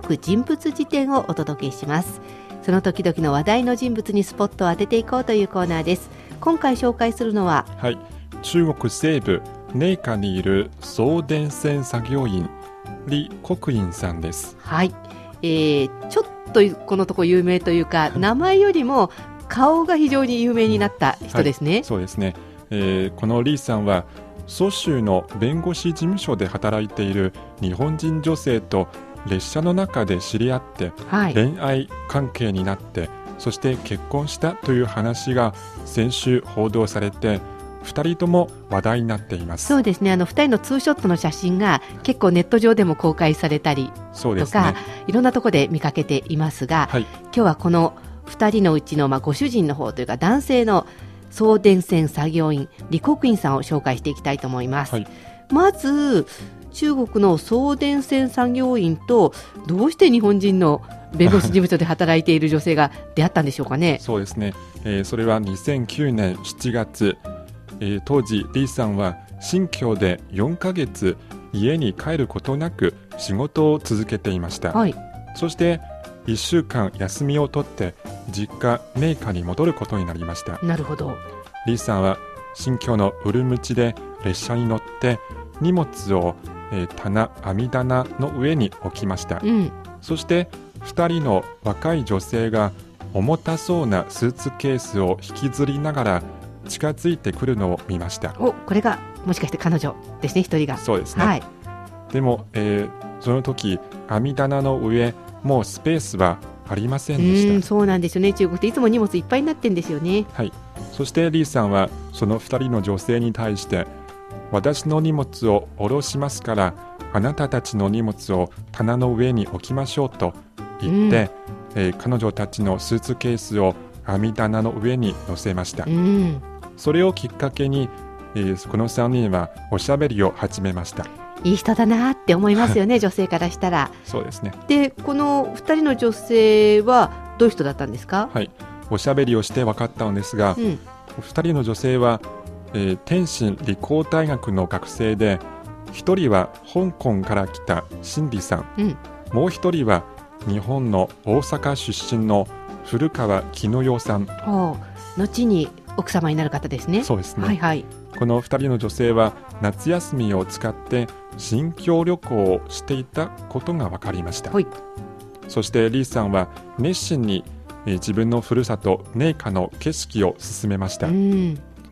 国人物辞典をお届けします。その時々の話題の人物にスポットを当てていこうというコーナーです。今回紹介するのははい。中国西部寧夏にいる送電線作業員李国印さんです。はい、えー、ちょっとこのとこ有名というか名前よりも顔が非常に有名になった人ですね、はい、そうですね、えー、この李さんは蘇州の弁護士事務所で働いている日本人女性と列車の中で知り合って、はい、恋愛関係になってそして結婚したという話が先週報道されて2人とも話題になっています。そうですね。あの2人のツーショットの写真が結構ネット上でも公開されたりとか、ね、いろんなところで見かけていますが、はい、今日はこの2人のうちの、まあ、ご主人の方というか男性の送電線作業員李国院さんを紹介していきたいと思います。はい、まず中国の送電線作業員とどうして日本人の弁護士事務所で働いている女性が出会ったんでしょうかね？そうですね、えー、それは2009年7月、えー、当時李さんは新居で4ヶ月家に帰ることなく仕事を続けていました、はい、そして1週間休みを取って実家メーカーに戻ることになりました。なるほど。李さんは新居のウルムチで列車に乗って荷物を、えー、棚網棚の上に置きました、うん、そして2人の若い女性が重たそうなスーツケースを引きずりながら近づいてくるのを見ました。おこれがもしかして彼女ですね一人が。そうですね、はい、でも、えー、その時網棚の上もうスペースはありませんでした。そうなんですよね。中国っていつも荷物いっぱいになってんですよね。はい。そしてリーさんはその2人の女性に対して私の荷物を下ろしますからあなたたちの荷物を棚の上に置きましょうと言って、うん、えー、彼女たちのスーツケースを網棚の上に乗せました、うん、それをきっかけに、えー、この3人はおしゃべりを始めました。いい人だなって思いますよね 女性からしたら。そうですね。でこの2人の女性はどういう人だったんですか？はい。おしゃべりをして分かったのですが、うん、2人の女性は、えー、天津理工大学の学生で1人は香港から来たシンディさん、うん、もう1人は日本の大阪出身の古川絹代さん。後に奥様になる方ですね。そうですね。はいはい。この2人の女性は夏休みを使って新疆旅行をしていたことが分かりました、はい、そしてリーさんは熱心に自分のふるさと寧夏の景色を進めました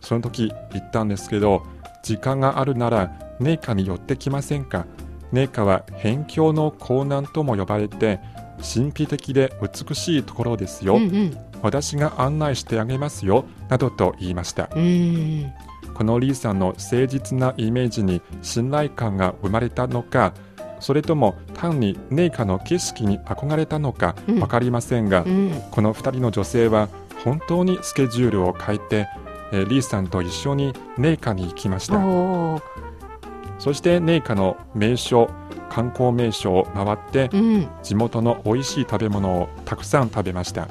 その時言ったんですけど時間があるなら寧夏に寄ってきませんか？寧夏は辺境の港南とも呼ばれて神秘的で美しいところですよ、うんうん、私が案内してあげますよなどと言いました。このリーさんの誠実なイメージに信頼感が生まれたのかそれとも単に寧夏の景色に憧れたのか分かりませんが、うん。うん、この2人の女性は本当にスケジュールを変えて、えー、リーさんと一緒に寧夏に行きました。そして寧夏の名所観光名所を回って、うん、地元の美味しい食べ物をたくさん食べました。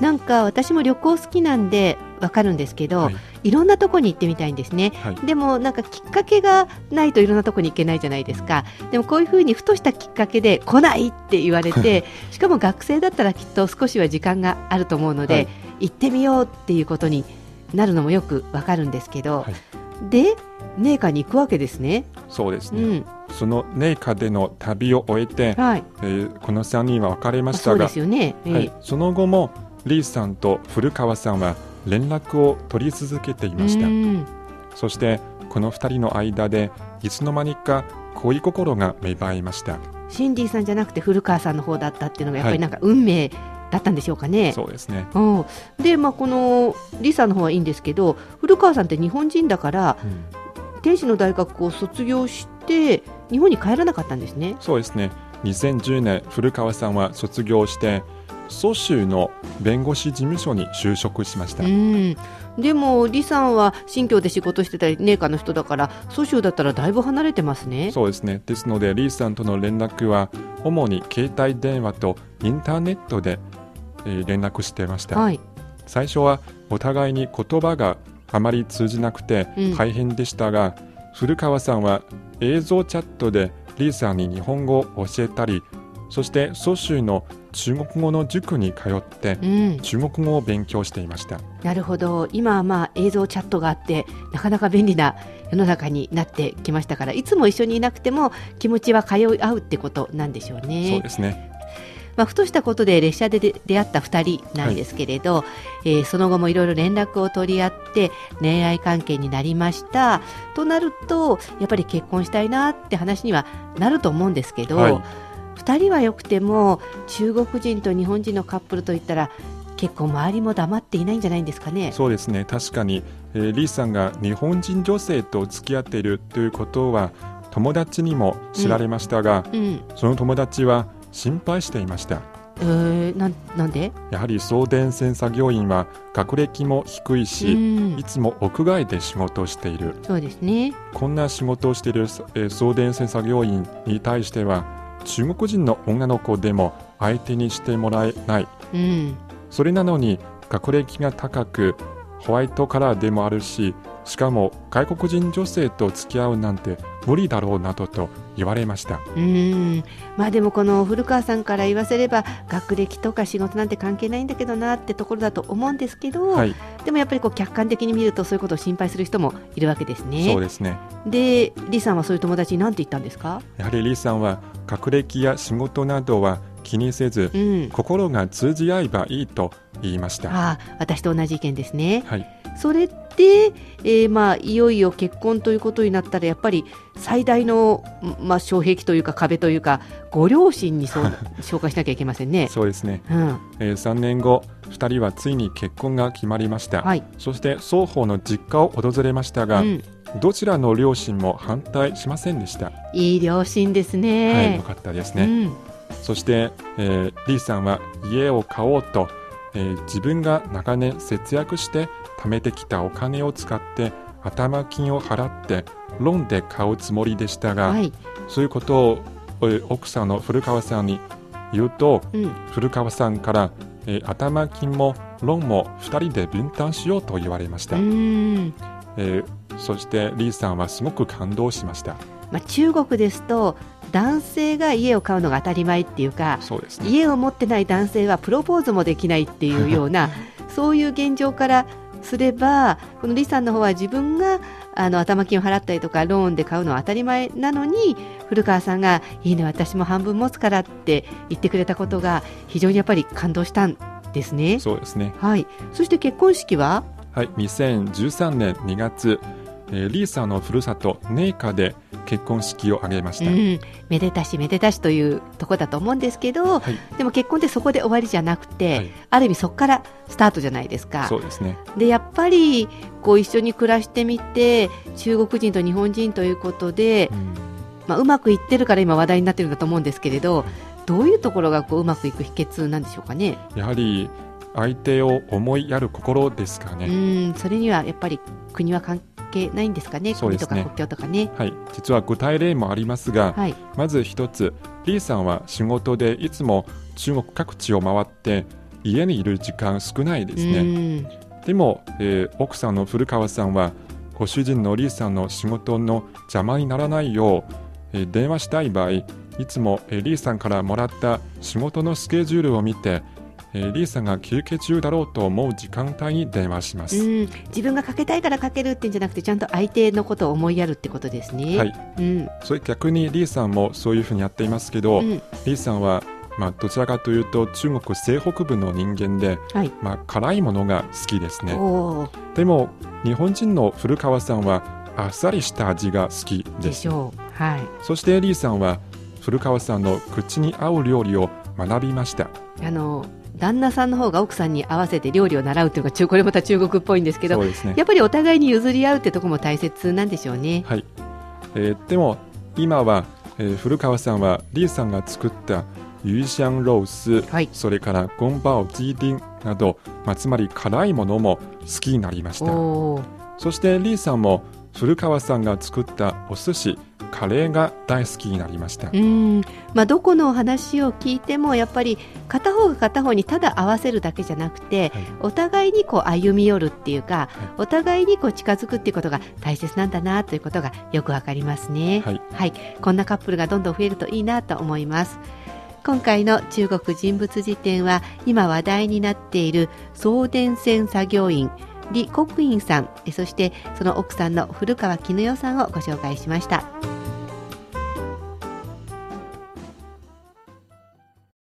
なんか私も旅行好きなんでわかるんですけど、はい、いろんなとこに行ってみたいんですね、はい、でもなんかきっかけがないといろんなとこに行けないじゃないですか。でもこういうふうにふとしたきっかけで来ないって言われて しかも学生だったらきっと少しは時間があると思うので、はい、行ってみようっていうことになるのもよくわかるんですけど、で寧夏に行くわけですね。そうですね、うん、その寧夏での旅を終えて、はい、えー、この3人は別れましたがそはい、その後もリーさんと古川さんは連絡を取り続けていました。そしてこの2人の間でいつの間にか恋心が芽生えました。シンディさんじゃなくて古川さんの方だったっていうのがやっぱりなんか運命だったんでしょうかね。はい、そうですね、うん、で、まあ、このリさんの方はいいんですけど古川さんって日本人だから、うん、天使の大学を卒業して日本に帰らなかったんですね。そうですね。2010年古川さんは卒業して蘇州の弁護士事務所に就職しました。でも李さんは新疆で仕事してたり寧夏の人だから蘇州だったらだいぶ離れてますね。そうですね。ですので李さんとの連絡は主に携帯電話とインターネットで、えー、連絡してました、はい、最初はお互いに言葉があまり通じなくて大変でしたが、うん、古川さんは映像チャットで李さんに日本語を教えたりそして蘇州の中国語の塾に通って、中国語を勉強していました、なるほど。今はまあ映像チャットがあってなかなか便利な世の中になってきましたからいつも一緒にいなくても気持ちは通い合うってことなんでしょうね。そうですねまあ、ふとしたことで列車で出会った2人なんですけれど、はい、えー、その後もいろいろ連絡を取り合って恋愛関係になりました。となるとやっぱり結婚したいなって話にはなると思うんですけど、はい、2人はよくても中国人と日本人のカップルといったら結構周りも黙っていないんじゃないんですかね。そうですね。確かに、えー、リーさんが日本人女性と付き合っているということは友達にも知られましたが、うん。うん、その友達は心配していました。えー、ななんで？やはり送電線作業員は学歴も低いし、うん、いつも屋外で仕事をしている。そうですね。こんな仕事をしている、えー、送電線作業員に対しては中国人の女の子でも相手にしてもらえない、うん、それなのに学歴が高くホワイトカラーでもあるししかも外国人女性と付き合うなんて無理だろうなどと言われました。うん。まあでもこの古川さんから言わせれば学歴とか仕事なんて関係ないんだけどなってところだと思うんですけど、はい、でもやっぱりこう客観的に見るとそういうことを心配する人もいるわけですね。そうですね。で李さんはそういう友達に何て言ったんですか？やはり李さんは学歴や仕事などは気にせず、うん、心が通じ合えばいいと言いました。あ私と同じ意見ですね、はい、それで、えー、まあいよいよ結婚ということになったらやっぱり最大の、まあ、障壁というか壁というかご両親にそう紹介しなきゃいけませんね。そうですね、うん。えー、3年後2人はついに結婚が決まりました、はい、そして双方の実家を訪れましたが、うん、どちらの両親も反対しませんでした。いい両親ですね。はいよかったですね、うん、そして、えー、リーさんは家を買おうと、えー、自分が長年節約して貯めてきたお金を使って頭金を払ってローンで買うつもりでしたが、はい、そういうことを奥さんの古川さんに言うと、うん、古川さんから、えー、頭金もローンも2人で分担しようと言われました、えー、そしてリーさんはすごく感動しました、まあ、中国ですと男性が家を買うのが当たり前っていうかね、家を持ってない男性はプロポーズもできないっていうような そういう現状からすればこの李さんの方は自分があの頭金を払ったりとかローンで買うのは当たり前なのに古川さんがいいね私も半分持つからって言ってくれたことが非常にやっぱり感動したんですね。そうですね。はい。そして結婚式は？はい、2013年2月、えー、リーさんのふるさと寧夏で結婚式を挙げました、うん、めでたしめでたしというところだと思うんですけど、はい、でも結婚ってそこで終わりじゃなくて、はい、ある意味そこからスタートじゃないですか。そうですね。でやっぱりこう一緒に暮らしてみて中国人と日本人ということで、うん、まあ、うまくいってるから今話題になってるんだと思うんですけれどどういうところがこううまくいく秘訣なんでしょうかね？やはり相手を思いやる心ですかね。うんそれにはやっぱり国は関係ないんですかね、国とか国境とかね。はい、実は具体例もありますが、はい、まず一つ、リーさんは仕事でいつも中国各地を回って家にいる時間少ないですね。でも、えー、奥さんの古川さんはご主人のリーさんの仕事の邪魔にならないよう、えー、電話したい場合いつも、えー、リーさんからもらった仕事のスケジュールを見てえー、リーさんが休憩中だろうと思う時間帯に電話します。自分がかけたいからかけるってんじゃなくてちゃんと相手のことを思いやるってことですね。はい、うん、それ逆にリーさんもそういうふうにやっていますけど、うん、リーさんはまあ、どちらかというと中国西北部の人間で、はい、まあ、辛いものが好きですね。でも日本人の古川さんはあっさりした味が好きです。はい、そしてリーさんは古川さんの口に合う料理を学びました。あの旦那さんの方が奥さんに合わせて料理を習うというのがこれまた中国っぽいんですけど、ね、やっぱりお互いに譲り合うってところも大切なんでしょうね。はい。えー、でも今は、えー、古川さんはリーさんが作った魚香ロース、はい、それからゴンバオジーディンなど、まあ、つまり辛いものも好きになりました。そしてリーさんも古川さんが作ったお寿司カレーが大好きになりました。うん、まあ、どこの話を聞いてもやっぱり片方が片方にただ合わせるだけじゃなくて、はい、お互いにこう歩み寄るっていうか、はい、お互いにこう近づくっていうことが大切なんだなということがよくわかりますね、はい、はい、こんなカップルがどんどん増えるといいなと思います。今回の中国人物辞典は今話題になっている送電線作業員李国院さんそしてその奥さんの古川絹代さんをご紹介しました。